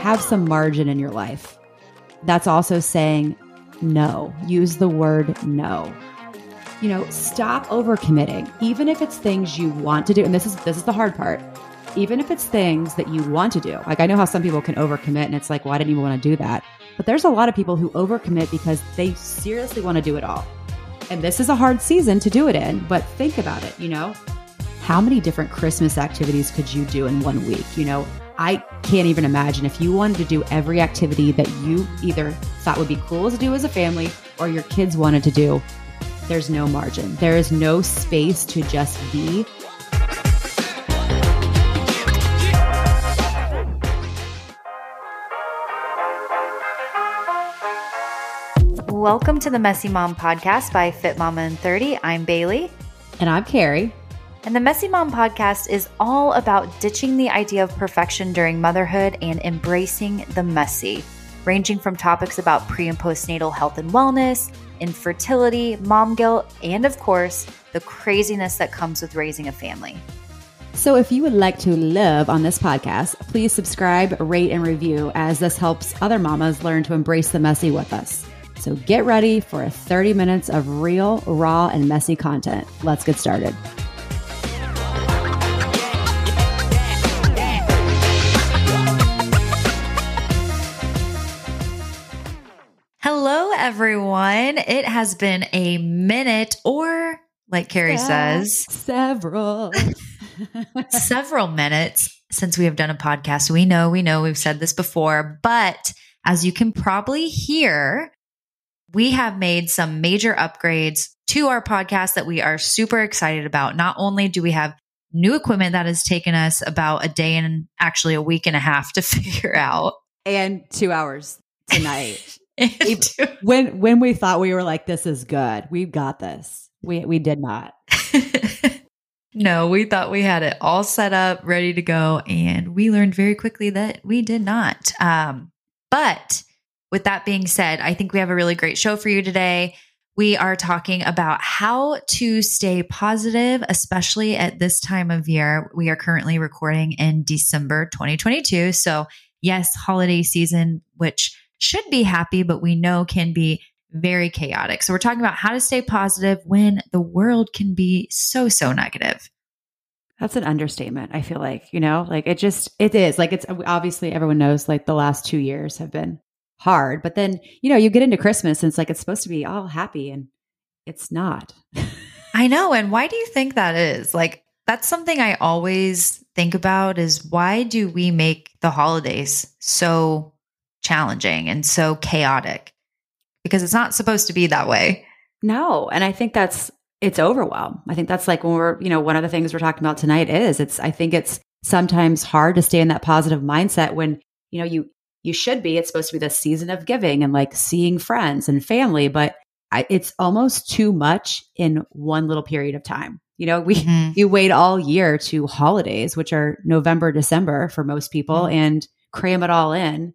have some margin in your life. That's also saying no. Use the word no. You know, stop overcommitting. Even if it's things you want to do, and this is this is the hard part. Even if it's things that you want to do. Like I know how some people can overcommit and it's like, I didn't even want to do that. But there's a lot of people who overcommit because they seriously want to do it all. And this is a hard season to do it in, but think about it, you know? How many different Christmas activities could you do in one week? You know, I can't even imagine if you wanted to do every activity that you either thought would be cool to do as a family or your kids wanted to do. There's no margin. There is no space to just be. Welcome to the Messy Mom podcast by Fit Mama in 30. I'm Bailey. And I'm Carrie. And the Messy Mom podcast is all about ditching the idea of perfection during motherhood and embracing the messy, ranging from topics about pre and postnatal health and wellness, infertility, mom guilt, and of course, the craziness that comes with raising a family. So, if you would like to live on this podcast, please subscribe, rate, and review as this helps other mamas learn to embrace the messy with us. So, get ready for 30 minutes of real, raw, and messy content. Let's get started. Everyone. It has been a minute, or like Carrie Yeah, says, several. several minutes since we have done a podcast. We know, we know, we've said this before, but as you can probably hear, we have made some major upgrades to our podcast that we are super excited about. Not only do we have new equipment that has taken us about a day and actually a week and a half to figure out. and two hours tonight. When when we thought we were like, this is good, we've got this. We we did not. no, we thought we had it all set up, ready to go. And we learned very quickly that we did not. Um, but with that being said, I think we have a really great show for you today. We are talking about how to stay positive, especially at this time of year. We are currently recording in December 2022. So, yes, holiday season, which should be happy, but we know can be very chaotic. So, we're talking about how to stay positive when the world can be so, so negative. That's an understatement. I feel like you know, like it just it is like it's obviously everyone knows like the last two years have been hard, but then you know you get into Christmas and it's like it's supposed to be all happy and it's not. I know. And why do you think that is? Like, that's something I always think about is why do we make the holidays so challenging and so chaotic? Because it's not supposed to be that way. No, and I think that's it's overwhelm. I think that's like when we're, you know, one of the things we're talking about tonight is it's I think it's sometimes hard to stay in that positive mindset when, you know, you you should be. It's supposed to be the season of giving and like seeing friends and family, but I, it's almost too much in one little period of time. You know, we Mhm. you wait all year to holidays, which are November, December for most people, Mhm. and cram it all in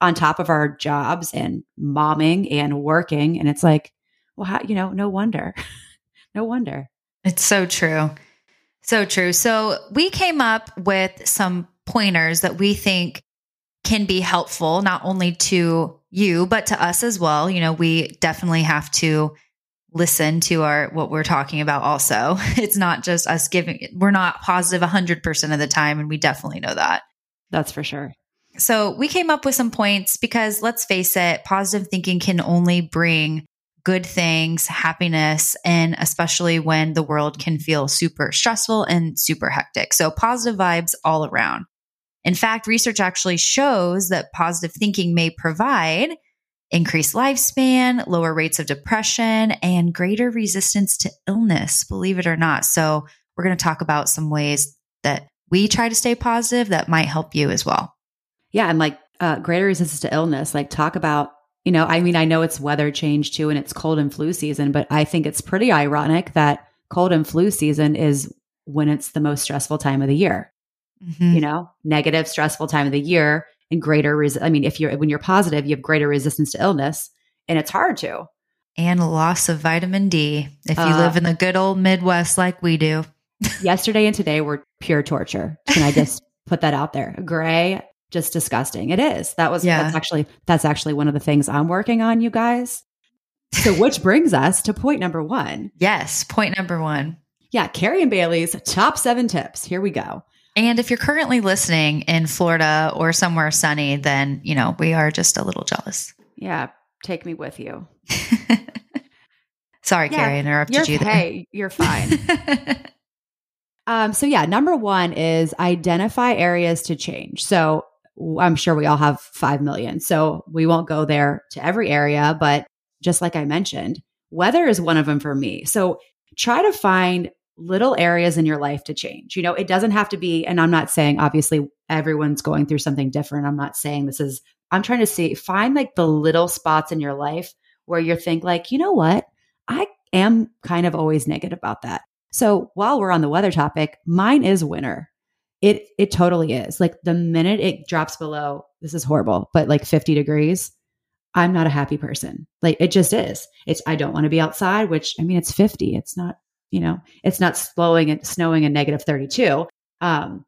on top of our jobs and momming and working. And it's like, well, how, you know, no wonder. no wonder. It's so true. So true. So we came up with some pointers that we think can be helpful, not only to you, but to us as well. You know, we definitely have to listen to our what we're talking about also. It's not just us giving we're not positive 100% of the time and we definitely know that. That's for sure. So we came up with some points because let's face it, positive thinking can only bring good things, happiness, and especially when the world can feel super stressful and super hectic. So positive vibes all around. In fact, research actually shows that positive thinking may provide increased lifespan, lower rates of depression, and greater resistance to illness, believe it or not. So we're going to talk about some ways that we try to stay positive that might help you as well. Yeah. And like uh, greater resistance to illness, like talk about, you know, I mean, I know it's weather change too and it's cold and flu season, but I think it's pretty ironic that cold and flu season is when it's the most stressful time of the year. Mhm. you know, negative, stressful time of the year and greater. Res- I mean, if you're, when you're positive, you have greater resistance to illness and it's hard to. and loss of vitamin D if you Uh, live in the good old Midwest like we do. Yesterday and today were pure torture. Can I just put that out there? Gray, just disgusting. It is. That was Yeah. that's actually that's actually one of the things I'm working on, you guys. So which brings us to point number 1. Yes. Point number one. Yeah, Carrie and Bailey's top 7 tips. Here we go. And if you're currently listening in Florida or somewhere sunny, then, you know, we are just a little jealous. Yeah, take me with you. Sorry, Yeah, Carrie, I interrupted You're you there. hey, you're fine. Um, so yeah, number one is identify areas to change. So I'm sure we all have 5 million. So we won't go there to every area, but just like I mentioned, weather is one of them for me. So try to find little areas in your life to change. You know, it doesn't have to be, and I'm not saying obviously everyone's going through something different. I'm not saying this is, I'm trying to see, find like the little spots in your life where you think like, you know what? I am kind of always negative about that. So while we're on the weather topic, mine is winter. It it totally is. Like the minute it drops below, this is horrible, but like 50 degrees, I'm not a happy person. Like it just is. It's I don't want to be outside, which I mean it's 50. It's not, you know, it's not slowing and snowing and negative 32. Um,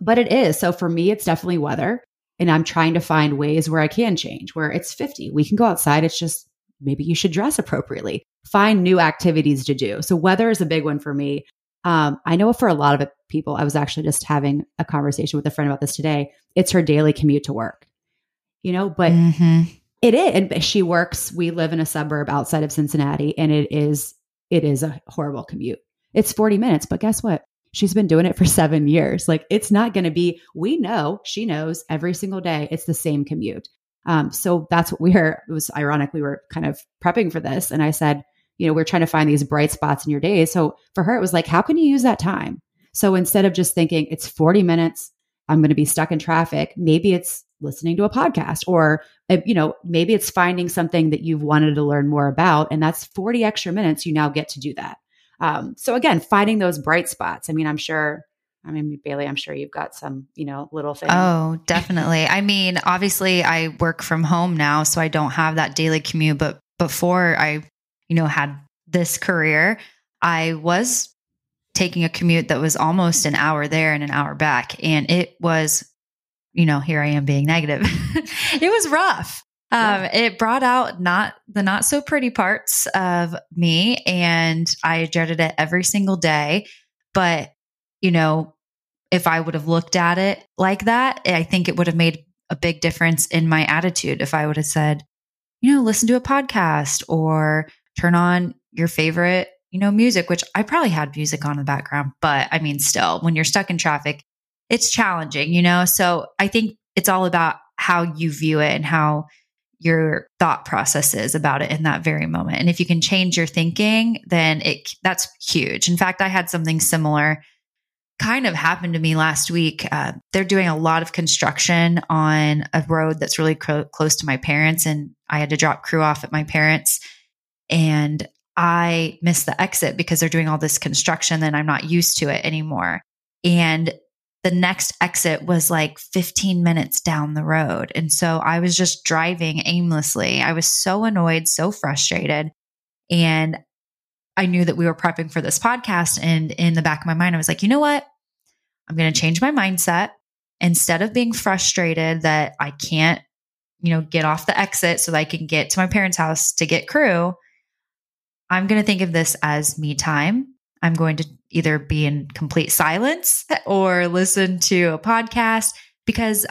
but it is. So for me, it's definitely weather. And I'm trying to find ways where I can change, where it's 50. We can go outside. It's just maybe you should dress appropriately. Find new activities to do. So weather is a big one for me. Um, I know for a lot of people, I was actually just having a conversation with a friend about this today. It's her daily commute to work, you know, but Mhm. it is. And she works, we live in a suburb outside of Cincinnati and it is, it is a horrible commute. It's 40 minutes, but guess what? She's been doing it for seven years. Like it's not going to be, we know, she knows every single day it's the same commute. Um, so that's what we were, it was ironic. We were kind of prepping for this. And I said, you know, we're trying to find these bright spots in your day. So for her, it was like, how can you use that time? So instead of just thinking it's 40 minutes, I'm going to be stuck in traffic, maybe it's listening to a podcast or, uh, you know, maybe it's finding something that you've wanted to learn more about. And that's 40 extra minutes. You now get to do that. Um, so again, finding those bright spots. I mean, I'm sure, I mean, Bailey, I'm sure you've got some, you know, little things. Oh, definitely. I mean, obviously, I work from home now, so I don't have that daily commute. But before I, you know, had this career, I was taking a commute that was almost an hour there and an hour back. And it was, you know, here I am being negative. it was rough. Um, it brought out not the not so pretty parts of me, and I dreaded it every single day. But, you know, if I would have looked at it like that, I think it would have made a big difference in my attitude. If I would have said, you know, listen to a podcast or turn on your favorite, you know, music, which I probably had music on in the background, but I mean, still, when you're stuck in traffic, it's challenging, you know? So I think it's all about how you view it and how your thought process is about it in that very moment. And if you can change your thinking, then it that's huge. In fact, I had something similar kind of happened to me last week. Uh, they're doing a lot of construction on a road that's really clo- close to my parents, and I had to drop crew off at my parents. And I missed the exit because they're doing all this construction and I'm not used to it anymore. And the next exit was like 15 minutes down the road. And so I was just driving aimlessly. I was so annoyed, so frustrated. And I knew that we were prepping for this podcast. And in the back of my mind, I was like, you know what? I'm going to change my mindset. Instead of being frustrated that I can't, you know, get off the exit so that I can get to my parents' house to get crew, I'm going to think of this as me time. I'm going to either be in complete silence or listen to a podcast because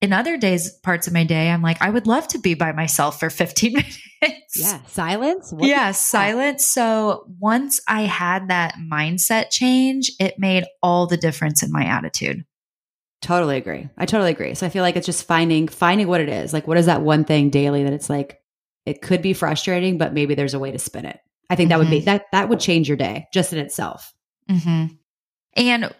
in other days, parts of my day, I'm like, I would love to be by myself for 15 minutes. Yeah. Silence. What yeah, silence. So once I had that mindset change, it made all the difference in my attitude. Totally agree. I totally agree. So I feel like it's just finding finding what it is. Like what is that one thing daily that it's like it could be frustrating, but maybe there's a way to spin it. I think that would be that that would change your day just in itself. hmm And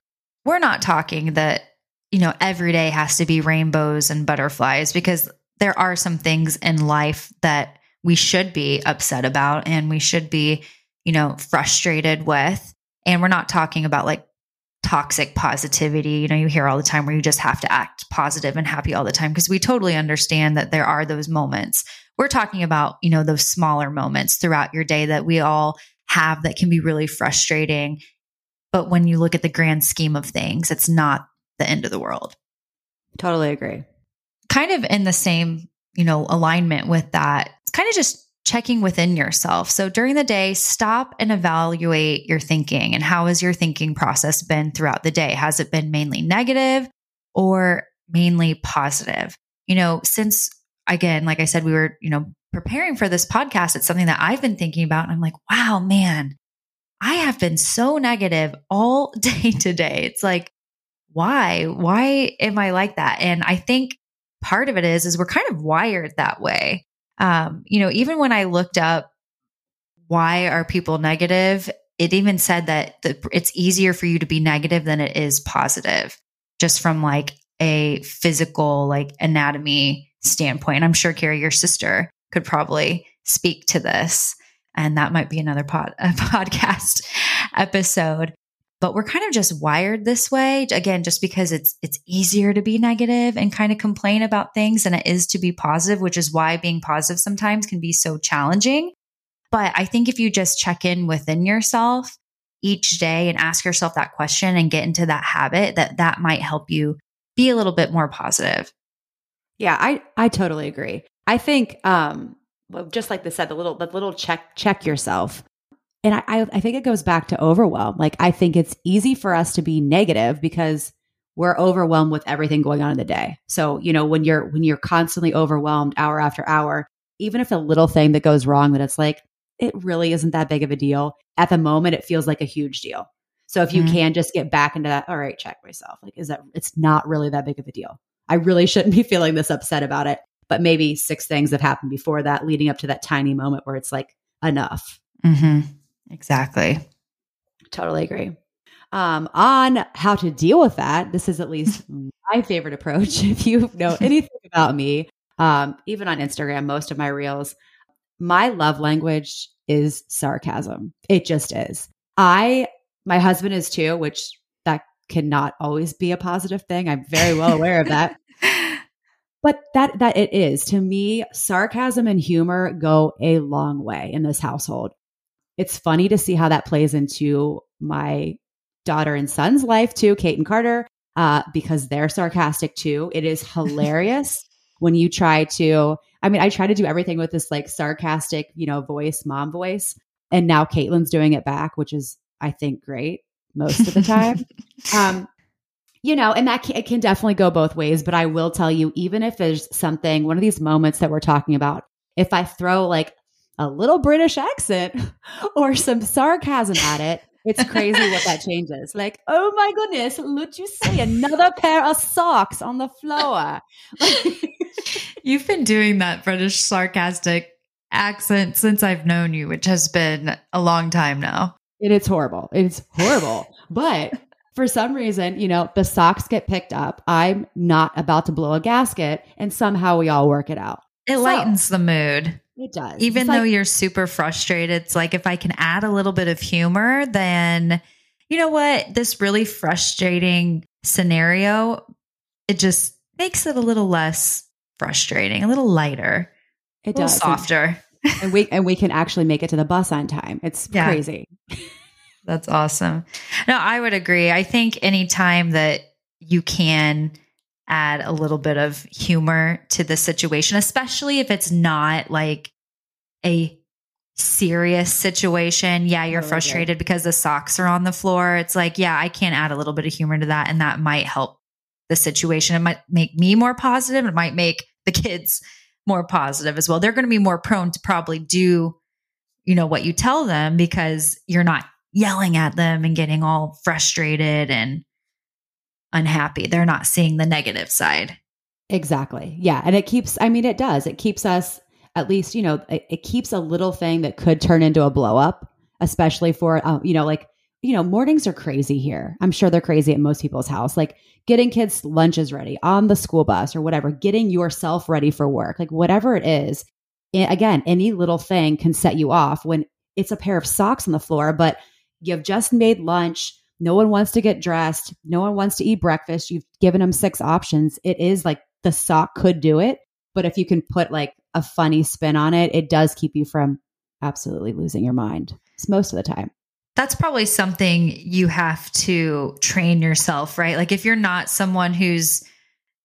we're not talking that, you know, every day has to be rainbows and butterflies because there are some things in life that we should be upset about and we should be, you know, frustrated with. And we're not talking about like toxic positivity. You know, you hear all the time where you just have to act positive and happy all the time because we totally understand that there are those moments. We're talking about, you know, those smaller moments throughout your day that we all have that can be really frustrating. But when you look at the grand scheme of things, it's not the end of the world. Totally agree. kind of in the same, you know, alignment with that. It's kind of just checking within yourself. So during the day, stop and evaluate your thinking and how has your thinking process been throughout the day? Has it been mainly negative or mainly positive? You know, since again, like I said, we were, you know, preparing for this podcast, it's something that I've been thinking about. And I'm like, wow, man, I have been so negative all day today. It's like, why? Why am I like that? And I think part of it is, is we're kind of wired that way. Um, you know, even when I looked up why are people negative, it even said that the, it's easier for you to be negative than it is positive, just from like a physical, like anatomy standpoint. I'm sure Carrie, your sister, could probably speak to this, and that might be another pod, podcast episode but we're kind of just wired this way again just because it's it's easier to be negative and kind of complain about things than it is to be positive which is why being positive sometimes can be so challenging. But i think if you just check in within yourself each day and ask yourself that question and get into that habit that that might help you be a little bit more positive. Yeah i i totally agree. I think um just like they said the little the little check check yourself and I, I think it goes back to overwhelm. Like I think it's easy for us to be negative because we're overwhelmed with everything going on in the day. So, you know, when you're when you're constantly overwhelmed hour after hour, even if a little thing that goes wrong that it's like it really isn't that big of a deal, at the moment it feels like a huge deal. So if you mm-hmm. can just get back into that, all right, check myself. Like is that it's not really that big of a deal. I really shouldn't be feeling this upset about it, but maybe six things have happened before that leading up to that tiny moment where it's like enough. hmm Exactly. Totally agree. Um, on how to deal with that, this is at least my favorite approach. If you know anything about me, um, even on Instagram, most of my reels, my love language is sarcasm. It just is. I, my husband is too, which that cannot always be a positive thing. I'm very well aware of that. But that that it is to me, sarcasm and humor go a long way in this household it's funny to see how that plays into my daughter and son's life too, Kate and Carter, uh, because they're sarcastic too. It is hilarious when you try to, I mean, I try to do everything with this like sarcastic, you know, voice, mom voice. And now Caitlin's doing it back, which is, I think, great most of the time. um, you know, and that can, it can definitely go both ways. But I will tell you, even if there's something, one of these moments that we're talking about, if I throw like a little British accent or some sarcasm at it, it's crazy what that changes. Like, oh my goodness, look you see another pair of socks on the floor. You've been doing that British sarcastic accent since I've known you, which has been a long time now. And It is horrible. It's horrible. but for some reason, you know, the socks get picked up. I'm not about to blow a gasket, and somehow we all work it out. It so, lightens the mood. It does. Even it's though like, you're super frustrated, it's like if I can add a little bit of humor, then you know what? This really frustrating scenario, it just makes it a little less frustrating, a little lighter. It does. softer. And, and we and we can actually make it to the bus on time. It's yeah. crazy. That's awesome. No, I would agree. I think anytime that you can add a little bit of humor to the situation, especially if it's not like a serious situation. Yeah, you're frustrated because the socks are on the floor. It's like, yeah, I can't add a little bit of humor to that, and that might help the situation. It might make me more positive. It might make the kids more positive as well. They're going to be more prone to probably do, you know, what you tell them because you're not yelling at them and getting all frustrated and unhappy. They're not seeing the negative side. Exactly. Yeah. And it keeps, I mean, it does. It keeps us, at least, you know, it, it keeps a little thing that could turn into a blow up, especially for, uh, you know, like, you know, mornings are crazy here. I'm sure they're crazy at most people's house. Like getting kids' lunches ready on the school bus or whatever, getting yourself ready for work, like whatever it is. again, any little thing can set you off when it's a pair of socks on the floor, but you've just made lunch no one wants to get dressed. No one wants to eat breakfast. You've given them six options. It is like the sock could do it. But if you can put like a funny spin on it, it does keep you from absolutely losing your mind. It's most of the time. That's probably something you have to train yourself, right? Like if you're not someone who's,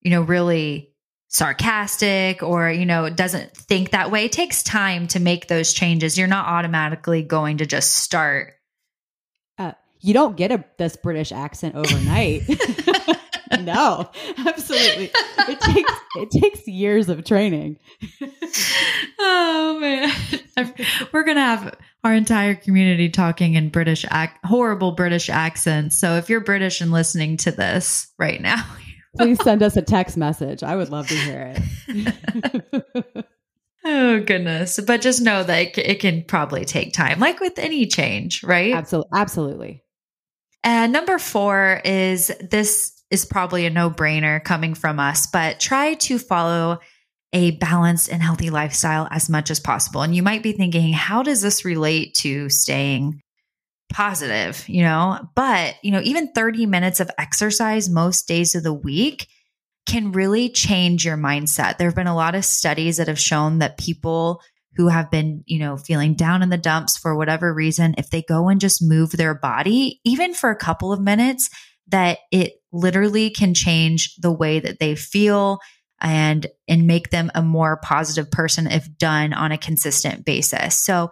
you know, really sarcastic or, you know, doesn't think that way. It takes time to make those changes. You're not automatically going to just start. You don't get a this British accent overnight. no, absolutely. It takes it takes years of training. oh man, we're gonna have our entire community talking in British ac- horrible British accents. So if you're British and listening to this right now, please send us a text message. I would love to hear it. oh goodness! But just know that it, it can probably take time, like with any change, right? Absolutely, absolutely. And number four is this is probably a no brainer coming from us, but try to follow a balanced and healthy lifestyle as much as possible. And you might be thinking, how does this relate to staying positive? You know, but, you know, even 30 minutes of exercise most days of the week can really change your mindset. There have been a lot of studies that have shown that people who have been, you know, feeling down in the dumps for whatever reason, if they go and just move their body, even for a couple of minutes, that it literally can change the way that they feel and and make them a more positive person if done on a consistent basis. So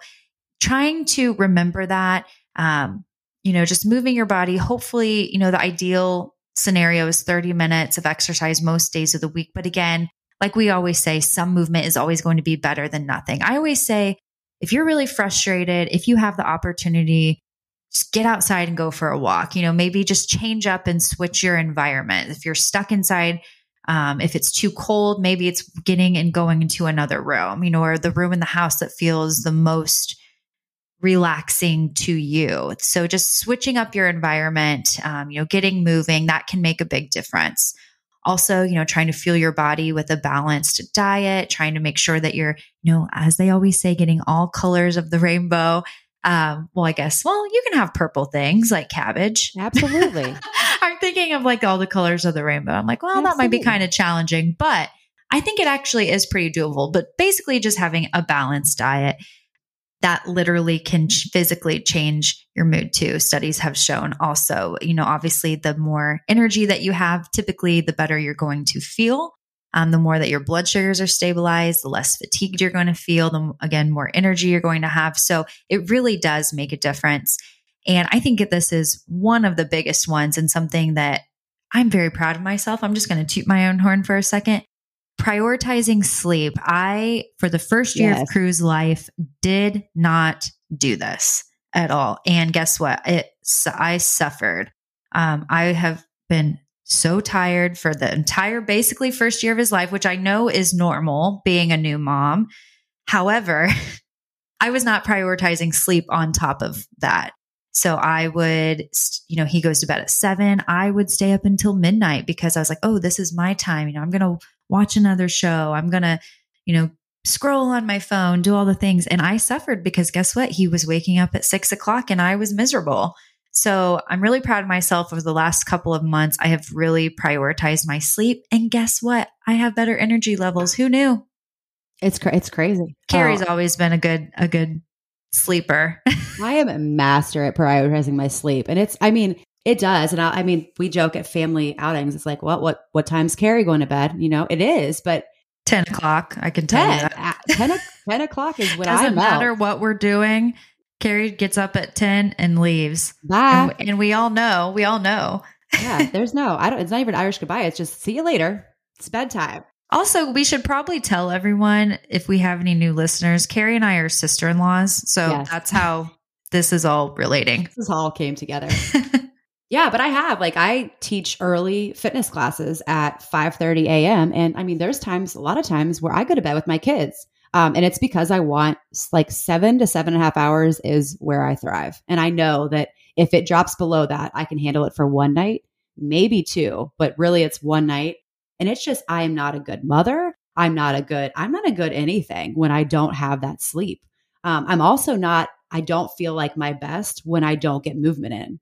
trying to remember that um you know just moving your body hopefully you know the ideal scenario is 30 minutes of exercise most days of the week but again like we always say some movement is always going to be better than nothing. I always say if you're really frustrated, if you have the opportunity just get outside and go for a walk. You know, maybe just change up and switch your environment. If you're stuck inside, um, if it's too cold, maybe it's getting and going into another room, you know, or the room in the house that feels the most relaxing to you. So just switching up your environment, um, you know, getting moving, that can make a big difference. Also, you know, trying to fuel your body with a balanced diet, trying to make sure that you're, you know, as they always say, getting all colors of the rainbow. Um, well, I guess, well, you can have purple things like cabbage. Absolutely. I'm thinking of like all the colors of the rainbow. I'm like, well, Absolutely. that might be kind of challenging, but I think it actually is pretty doable. But basically, just having a balanced diet that literally can physically change your mood too. Studies have shown also, you know, obviously, the more energy that you have, typically, the better you're going to feel. Um, the more that your blood sugars are stabilized, the less fatigued you're going to feel, the again, more energy you're going to have. So it really does make a difference. And I think that this is one of the biggest ones and something that I'm very proud of myself. I'm just going to toot my own horn for a second. Prioritizing sleep. I, for the first year yes. of Crew's life, did not do this at all. And guess what? It, I suffered. Um, I have been so tired for the entire basically first year of his life, which I know is normal being a new mom. However, I was not prioritizing sleep on top of that. So I would, you know, he goes to bed at seven. I would stay up until midnight because I was like, oh, this is my time. You know, I'm going to watch another show. I'm going to, you know, scroll on my phone, do all the things. And I suffered because guess what? He was waking up at six o'clock and I was miserable. So I'm really proud of myself over the last couple of months. I have really prioritized my sleep. And guess what? I have better energy levels. Who knew? It's cra- it's crazy. Carrie's oh. always been a good a good sleeper. I am a master at prioritizing my sleep. And it's I mean, it does. And I, I mean, we joke at family outings. It's like, well, what what time's Carrie going to bed? You know, it is, but 10 o'clock. I can tell 10, you that. 10, 10 o'clock is when Doesn't I'm matter out. what we're doing. Carrie gets up at 10 and leaves. Bye. And, and we all know, we all know. yeah, there's no, I don't, it's not even Irish goodbye. It's just see you later. It's bedtime. Also, we should probably tell everyone if we have any new listeners, Carrie and I are sister in laws. So yes. that's how this is all relating. This all came together. yeah, but I have like I teach early fitness classes at 5 30 a.m. And I mean, there's times, a lot of times where I go to bed with my kids um, and it's because I want like seven to seven and a half hours is where I thrive. And I know that if it drops below that, I can handle it for one night, maybe two, but really it's one night. And it's just, I am not a good mother. I'm not a good, I'm not a good anything when I don't have that sleep. Um, I'm also not, I don't feel like my best when I don't get movement in.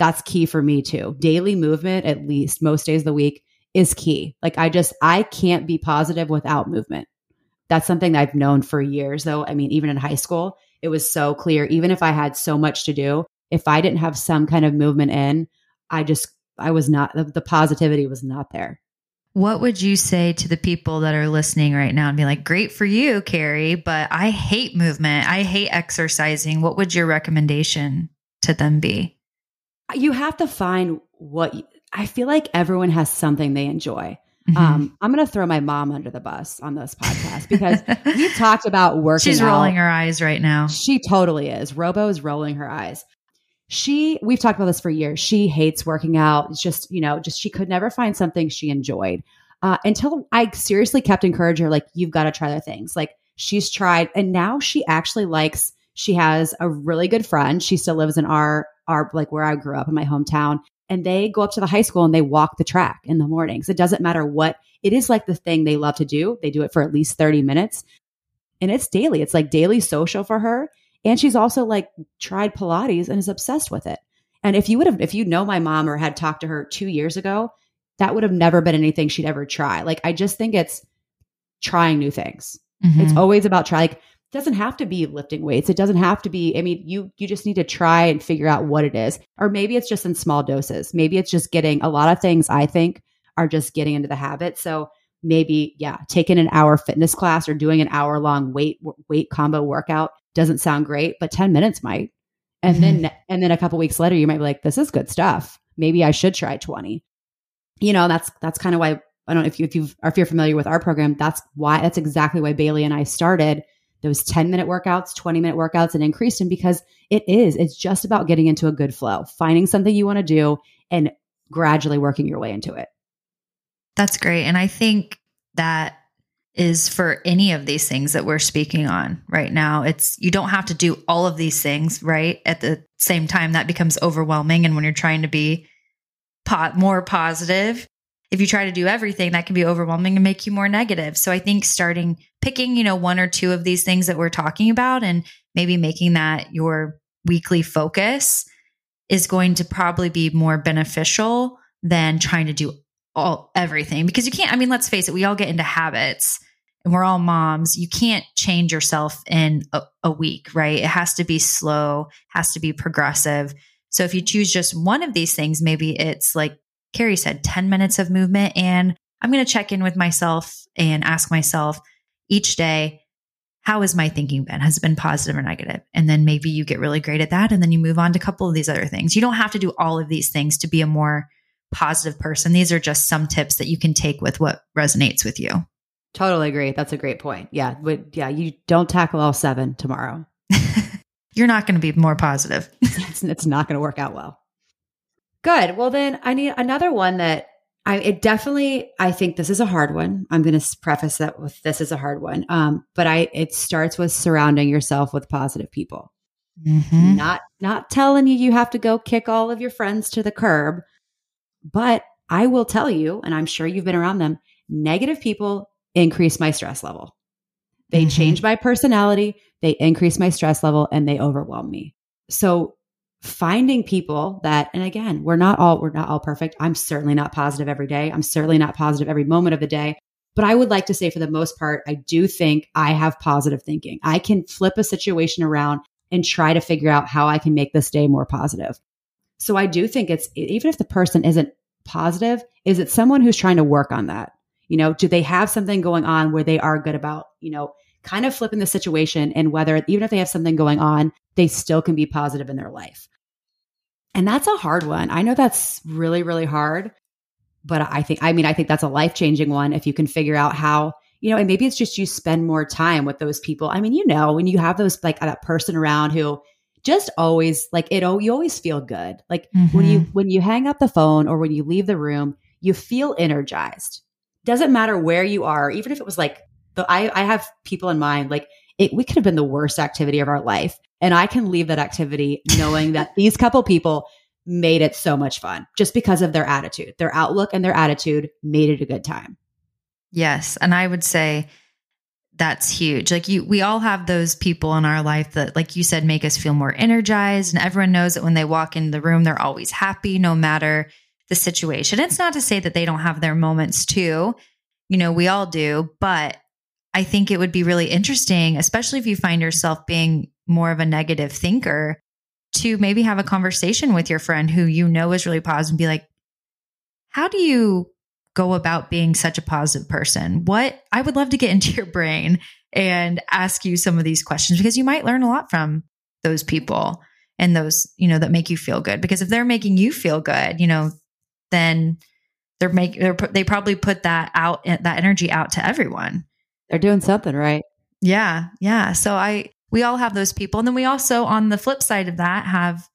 That's key for me too. Daily movement, at least most days of the week, is key. Like I just, I can't be positive without movement that's something that I've known for years, though. I mean, even in high school, it was so clear. Even if I had so much to do, if I didn't have some kind of movement in, I just, I was not, the, the positivity was not there. What would you say to the people that are listening right now and be like, great for you, Carrie, but I hate movement. I hate exercising. What would your recommendation to them be? You have to find what you, I feel like everyone has something they enjoy. Mm-hmm. Um, I'm going to throw my mom under the bus on this podcast because we talked about working. She's rolling out. her eyes right now. She totally is. Robo is rolling her eyes she we've talked about this for years she hates working out it's just you know just she could never find something she enjoyed uh, until i seriously kept encouraging her like you've got to try other things like she's tried and now she actually likes she has a really good friend she still lives in our our like where i grew up in my hometown and they go up to the high school and they walk the track in the mornings it doesn't matter what it is like the thing they love to do they do it for at least 30 minutes and it's daily it's like daily social for her and she's also like tried Pilates and is obsessed with it. And if you would have, if you know my mom or had talked to her two years ago, that would have never been anything she'd ever try. Like, I just think it's trying new things. Mm-hmm. It's always about try. Like, doesn't have to be lifting weights. It doesn't have to be, I mean, you, you just need to try and figure out what it is. Or maybe it's just in small doses. Maybe it's just getting a lot of things I think are just getting into the habit. So maybe, yeah, taking an hour fitness class or doing an hour long weight, weight combo workout doesn't sound great, but 10 minutes might. And mm-hmm. then and then a couple weeks later you might be like this is good stuff. Maybe I should try 20. You know, that's that's kind of why I don't know if you if you are if you're familiar with our program, that's why that's exactly why Bailey and I started those 10 minute workouts, 20 minute workouts and increase them because it is it's just about getting into a good flow, finding something you want to do and gradually working your way into it. That's great. And I think that is for any of these things that we're speaking on right now. It's you don't have to do all of these things, right? At the same time that becomes overwhelming and when you're trying to be more positive, if you try to do everything, that can be overwhelming and make you more negative. So I think starting picking, you know, one or two of these things that we're talking about and maybe making that your weekly focus is going to probably be more beneficial than trying to do all everything. Because you can't i mean let's face it we all get into habits and we're all moms. You can't change yourself in a, a, week right? It has to be slow has to be progressive. So if you choose just one of these things maybe it's like carrie said 10 minutes of movement and i'm going to check in with myself and ask myself each day how has my thinking been has it been positive or negative? and then maybe you get really great at that and then you move on to a couple of these other things you don't have to do all of these things to be a more positive person. These are just some tips that you can take with what resonates with you. Totally agree. That's a great point. Yeah. But yeah, you don't tackle all seven tomorrow. You're not going to be more positive. it's, it's not going to work out well. Good. Well, then I need another one that I it definitely I think this is a hard one. I'm going to preface that with this is a hard one. Um, but I it starts with surrounding yourself with positive people. Mm-hmm. Not not telling you you have to go kick all of your friends to the curb, but I will tell you, and I'm sure you've been around them, negative people increase my stress level. They mm-hmm. change my personality, they increase my stress level, and they overwhelm me. So finding people that and again we're not all we're not all perfect. I'm certainly not positive every day. I'm certainly not positive every moment of the day. But i would like to say for the most part i do think i have positive thinking. I can flip a situation around and try to figure out how i can make this day more positive. So I do think it's even if the person isn't positive, is it someone who's trying to work on that? You know, do they have something going on where they are good about, you know, kind of flipping the situation and whether even if they have something going on, they still can be positive in their life. And that's a hard one. I know that's really, really hard, but I think, I mean, I think that's a life changing one if you can figure out how, you know, and maybe it's just you spend more time with those people. I mean, you know, when you have those like that person around who just always like it oh you always feel good like mm-hmm. when you mm-hmm. when you hang up the phone or when you leave the room you feel energized doesn't matter where you are even if it was like the i i have people in mind like it we could have been the worst activity of our life and i can leave that activity knowing that these couple people made it so much fun just because of their attitude their outlook and their attitude made it a good time yes and i would say that's huge. Like you, we all have those people in our life that, like you said, make us feel more energized. And everyone knows that when they walk in the room, they're always happy, no matter the situation. It's not to say that they don't have their moments too. You know, we all do. But I think it would be really interesting, especially if you find yourself being more of a negative thinker, to maybe have a conversation with your friend who you know is really positive and be like, how do you go about being such a positive person? What I would love to get into your brain and ask you some of these questions because you might learn a lot from those people and those, you know, that make you feel good. Because if they're making you feel good, you know, then they're make they're, they probably put that out that energy out to everyone. They're doing something right. Yeah, yeah. So I we all have those people, and then we also on the flip side of that have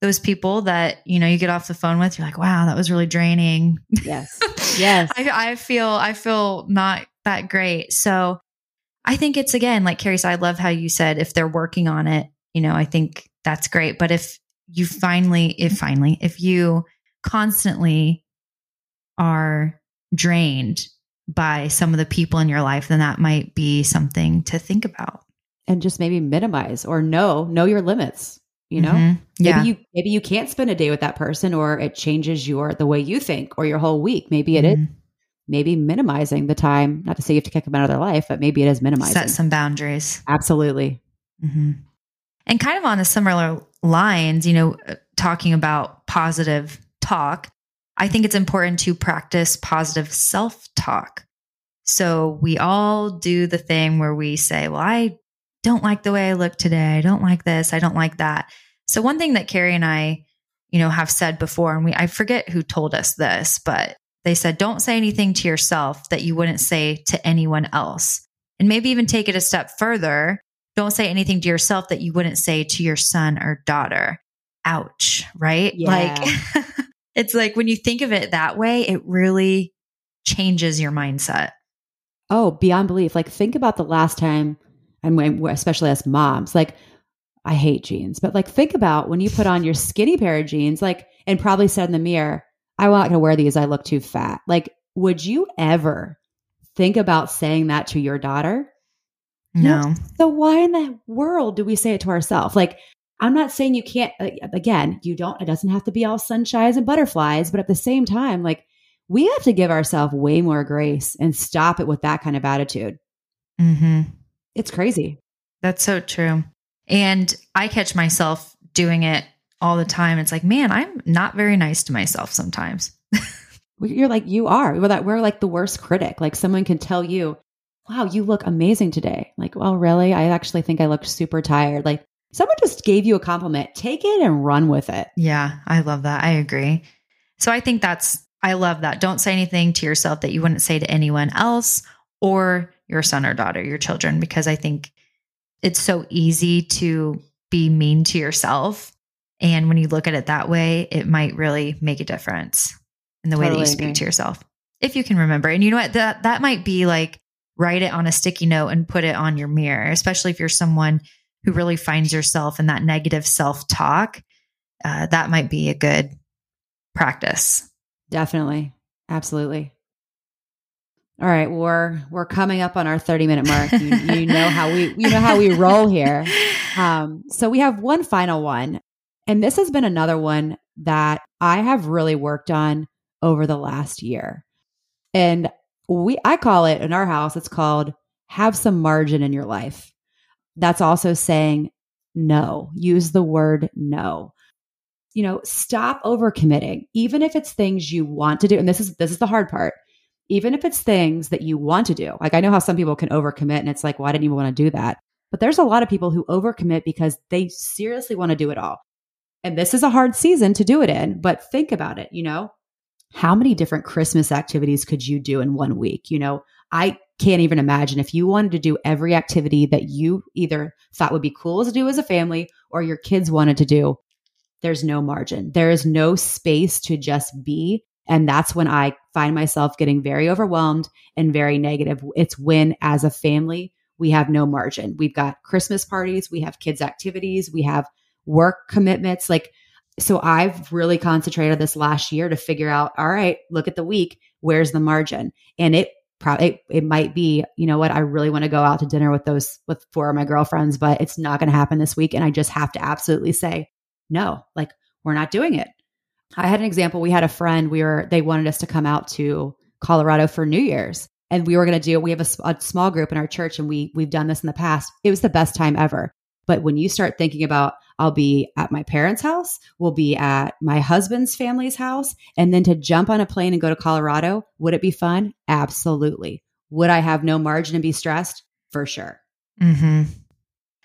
those people that you know you get off the phone with. You're like, wow, that was really draining. Yes, yes. I, I feel I feel not that great. So I think it's again like Carrie said. I love how you said if they're working on it. You know, I think that's great. But if you finally, if finally, if you constantly are drained by some of the people in your life, then that might be something to think about. And just maybe minimize or know, know your limits. You know, mm-hmm. yeah. maybe you maybe you can't spend a day with that person, or it changes your the way you think or your whole week. Maybe it mm-hmm. is maybe minimizing the time. Not to say you have to kick them out of their life, but maybe it is minimizing. Set some boundaries. Absolutely. Mm-hmm. And kind of on a similar lines, you know, uh, talking about positive talk, I think it's important to practice positive self talk. So we all do the thing where we say, Well, I don't like the way I look today. I don't like this. I don't like that. So one thing that Carrie and I, you know, have said before, and we, I forget who told us this, but they said, don't say anything to yourself that you wouldn't say to anyone else. And maybe even take it a step further. Don't say anything to yourself that you wouldn't say to your son or daughter. Ouch. Right. Yeah. Like, it's like when you think of it that way, it really changes your mindset. Oh, beyond belief. Like, think about the last time, and especially as moms, like, I hate jeans, but like, think about when you put on your skinny pair of jeans, like, and probably said in the mirror, I'm not going to wear these. I look too fat. Like, would you ever think about saying that to your daughter? No. So why in the world do we say it to ourselves? Like, I'm not saying you can't, again, you don't, it doesn't have to be all sunshines and butterflies, but at the same time, like we have to give ourselves way more grace and stop it with that kind of attitude. Mm-hmm. It's crazy. That's so true. And I catch myself doing it all the time. It's like, man, I'm not very nice to myself sometimes. You're like, you are. We're, that, we're like the worst critic. Like someone can tell you, wow, you look amazing today. Like, well, really? I actually think I look super tired. Like someone just gave you a compliment. Take it and run with it. Yeah, I love that. I agree. So I think that's, I love that. Don't say anything to yourself that you wouldn't say to anyone else or your son or daughter, your children, because I think it's so easy to be mean to yourself. And when you look at it that way, it might really make a difference in the way totally that you speak agree. to yourself. If you can remember. And you know what? That that might be like write it on a sticky note and put it on your mirror, especially if you're someone who really finds yourself in that negative self talk, uh, that might be a good practice. Definitely. Absolutely. All right, we're we're coming up on our 30 minute mark. You, you know how we you know how we roll here. Um, so we have one final one, and this has been another one that I have really worked on over the last year. And we I call it in our house, it's called have some margin in your life that's also saying no. Use the word no. You know, stop overcommitting, even if it's things you want to do. And this is this is the hard part. Even if it's things that you want to do. Like I know how some people can overcommit and it's like, why didn't you want to do that? But there's a lot of people who overcommit because they seriously want to do it all. And this is a hard season to do it in, but think about it, you know? How many different Christmas activities could you do in one week? You know, I can't even imagine if you wanted to do every activity that you either thought would be cool to do as a family or your kids wanted to do. There's no margin. There is no space to just be. And that's when I find myself getting very overwhelmed and very negative. It's when, as a family, we have no margin. We've got Christmas parties, we have kids' activities, we have work commitments. Like, so I've really concentrated this last year to figure out all right, look at the week, where's the margin? And it probably it, it, might be you know what i really want to go out to dinner with those with four of my girlfriends but it's not going to happen this week and i just have to absolutely say no like we're not doing it i had an example we had a friend we were they wanted us to come out to colorado for new year's and we were going to do we have a, a small group in our church and we we've done this in the past it was the best time ever But when you start thinking about, I'll be at my parents' house, we'll be at my husband's family's house, and then to jump on a plane and go to Colorado, would it be fun? Absolutely. Would I have no margin and be stressed? For sure. Mm-hmm.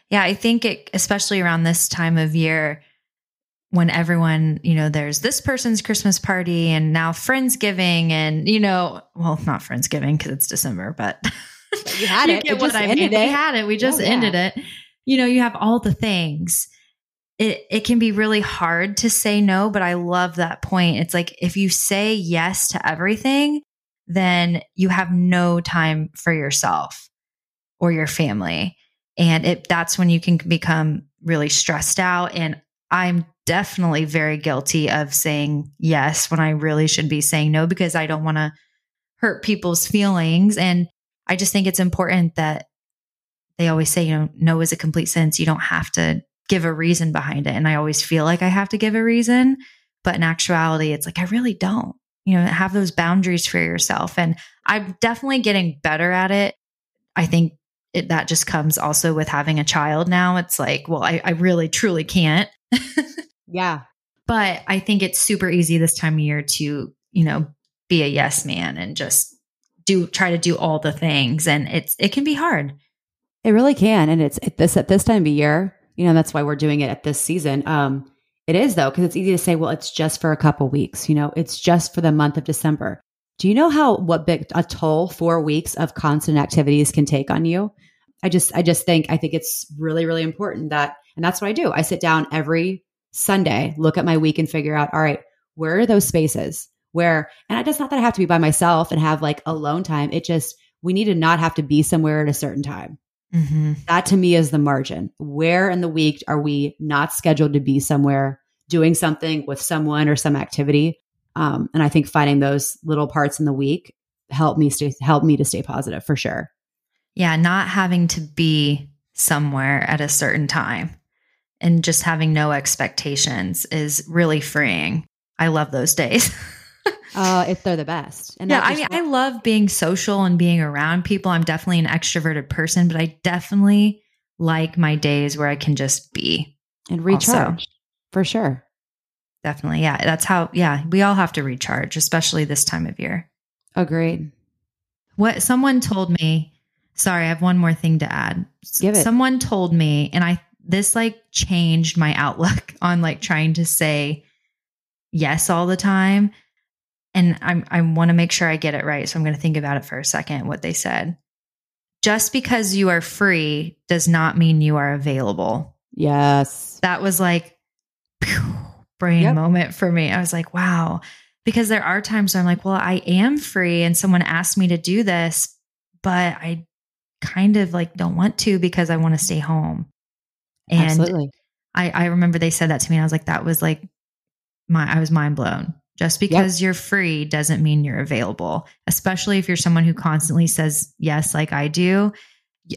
Yeah, I think it, especially around this time of year, when everyone, you know, there's this person's Christmas party and now Friendsgiving and, you know, well, not Friendsgiving because it's December, but you had you it. get It just I ended mean. We had it. We just Oh, yeah. ended it. You know, you have all the things. It it can be really hard to say no, but I love that point. It's like if you say yes to everything, then you have no time for yourself or your family. And it that's when you can become really stressed out and I'm definitely very guilty of saying yes when I really should be saying no because I don't want to hurt people's feelings and I just think it's important that they always say, you know, no is a complete sense. You don't have to give a reason behind it. And I always feel like I have to give a reason. But in actuality, it's like, I really don't. You know, have those boundaries for yourself. And I'm definitely getting better at it. I think it, that just comes also with having a child now. It's like, well, I, I really truly can't. Yeah. But I think it's super easy this time of year to, you know, be a yes man and just do try to do all the things. And it's it can be hard. It really can. And it's at this at this time of year, you know, that's why we're doing it at this season. Um, it is though, because it's easy to say, well, it's just for a couple weeks, you know, it's just for the month of December. Do you know how what big a toll four weeks of constant activities can take on you? I just I just think I think it's really, really important that and that's what I do. I sit down every Sunday, look at my week and figure out, all right, where are those spaces? Where and it's not that I have to be by myself and have like alone time. It just we need to not have to be somewhere at a certain time. Mm-hmm. That to me is the margin. Where in the week are we not scheduled to be somewhere doing something with someone or some activity? Um, and I think finding those little parts in the week help me stay help me to stay positive for sure. Yeah, not having to be somewhere at a certain time and just having no expectations is really freeing. I love those days. Uh, if they're the best. And yeah, I mean, I love being social and being around people. I'm definitely an extroverted person, but I definitely like my days where I can just be. and recharge for sure. Definitely. Yeah. That's how, yeah, we all have to recharge, especially this time of year. Agreed. What someone told me, sorry, I have one more thing to add. Give it. Someone told me, and I, this like changed my outlook on like trying to say yes all the time. And I'm, I want to make sure I get it right. So I'm going to think about it for a second, what they said. Just because you are free does not mean you are available. Yes. That was like, phew, brain Yep. moment for me. I was like, wow. Because there are times where I'm like, well, I am free and someone asked me to do this, but I kind of like don't want to because I want to stay home. And Absolutely. I, I remember they said that to me and I was like, that was like my, I was mind blown. Just because you're free doesn't mean you're available, especially if you're someone who constantly says yes, like I do.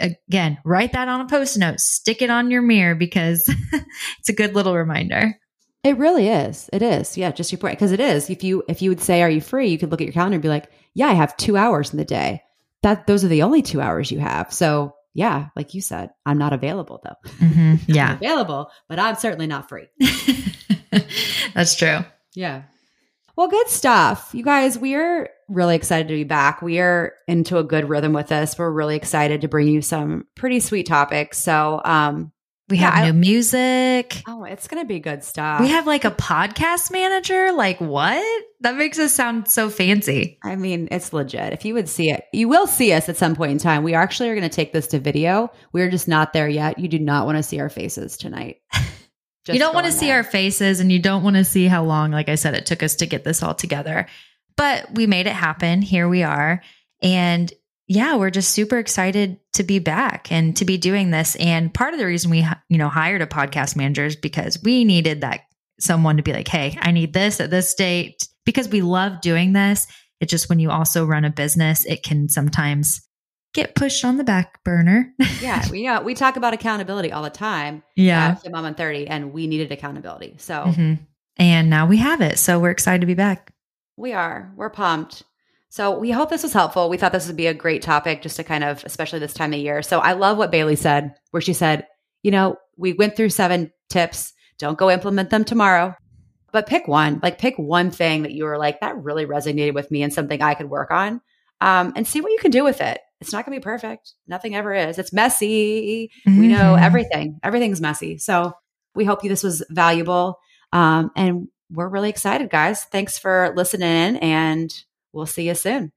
Again, write that on a post note, stick it on your mirror because it's a good little reminder. It really is. It is. Yeah, just your point. Because it is. If you if you would say, "Are you free?" You could look at your calendar and be like, "Yeah, I have two hours in the day. That those are the only two hours you have." So yeah, like you said, I'm not available though. I'm Yeah, available, but I'm certainly not free. that's true. Yeah. Well, good stuff. You guys, we're really excited to be back. We are into a good rhythm with this. We're really excited to bring you some pretty sweet topics. So, um, We Yeah, have new music. oh, it's going to be good stuff. We have like a podcast manager. Like, what? That makes us sound so fancy. I mean, it's legit. If you would see it, you will see us at some point in time. We actually are going to take this to video. We're just not there yet. You do not want to see our faces tonight. you don't want to see our faces and you don't want to see how long, like I said, it took us to get this all together. But we made it happen. Here we are. And yeah, we're just super excited to be back and to be doing this. And part of the reason we, you know, hired a podcast manager is because we needed that someone to be like, hey, I need this at this date because we love doing this. It's just when you also run a business, it can sometimes get pushed on the back burner. yeah, we know we talk about accountability all the time. yeah. at Mom on Thirty, and we needed accountability. So Mhm. And now we have it. So we're excited to be back. we are. We're pumped. So we hope this was helpful. We thought this would be a great topic just to kind of, especially this time of year. So I love what Bailey said, where she said, you know, we went through seven tips. Don't go implement them tomorrow, but pick one. Like pick one thing that you were like, that really resonated with me and something I could work on um, and see what you can do with it. It's not going to be perfect. Nothing ever is. It's messy. Mm-hmm. We know mm-hmm. everything. Everything's messy. So we hope you this was valuable. Um, and we're really excited, guys. Thanks for listening in and we'll see you soon.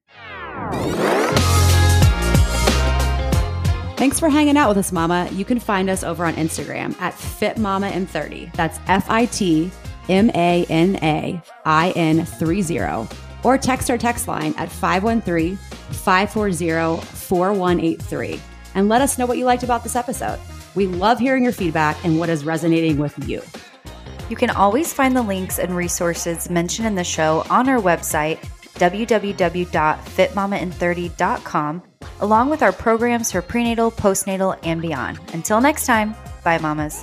Thanks for hanging out with us, Mama. You can find us over on Instagram at Fit Mama in 30. That's F I T M A M A I N 30. Or text our text line at 513 540 4183 and let us know what you liked about this episode. We love hearing your feedback and what is resonating with you. You can always find the links and resources mentioned in the show on our website, www.fitmamain30.com, along with our programs for prenatal, postnatal, and beyond. Until next time, bye, mamas.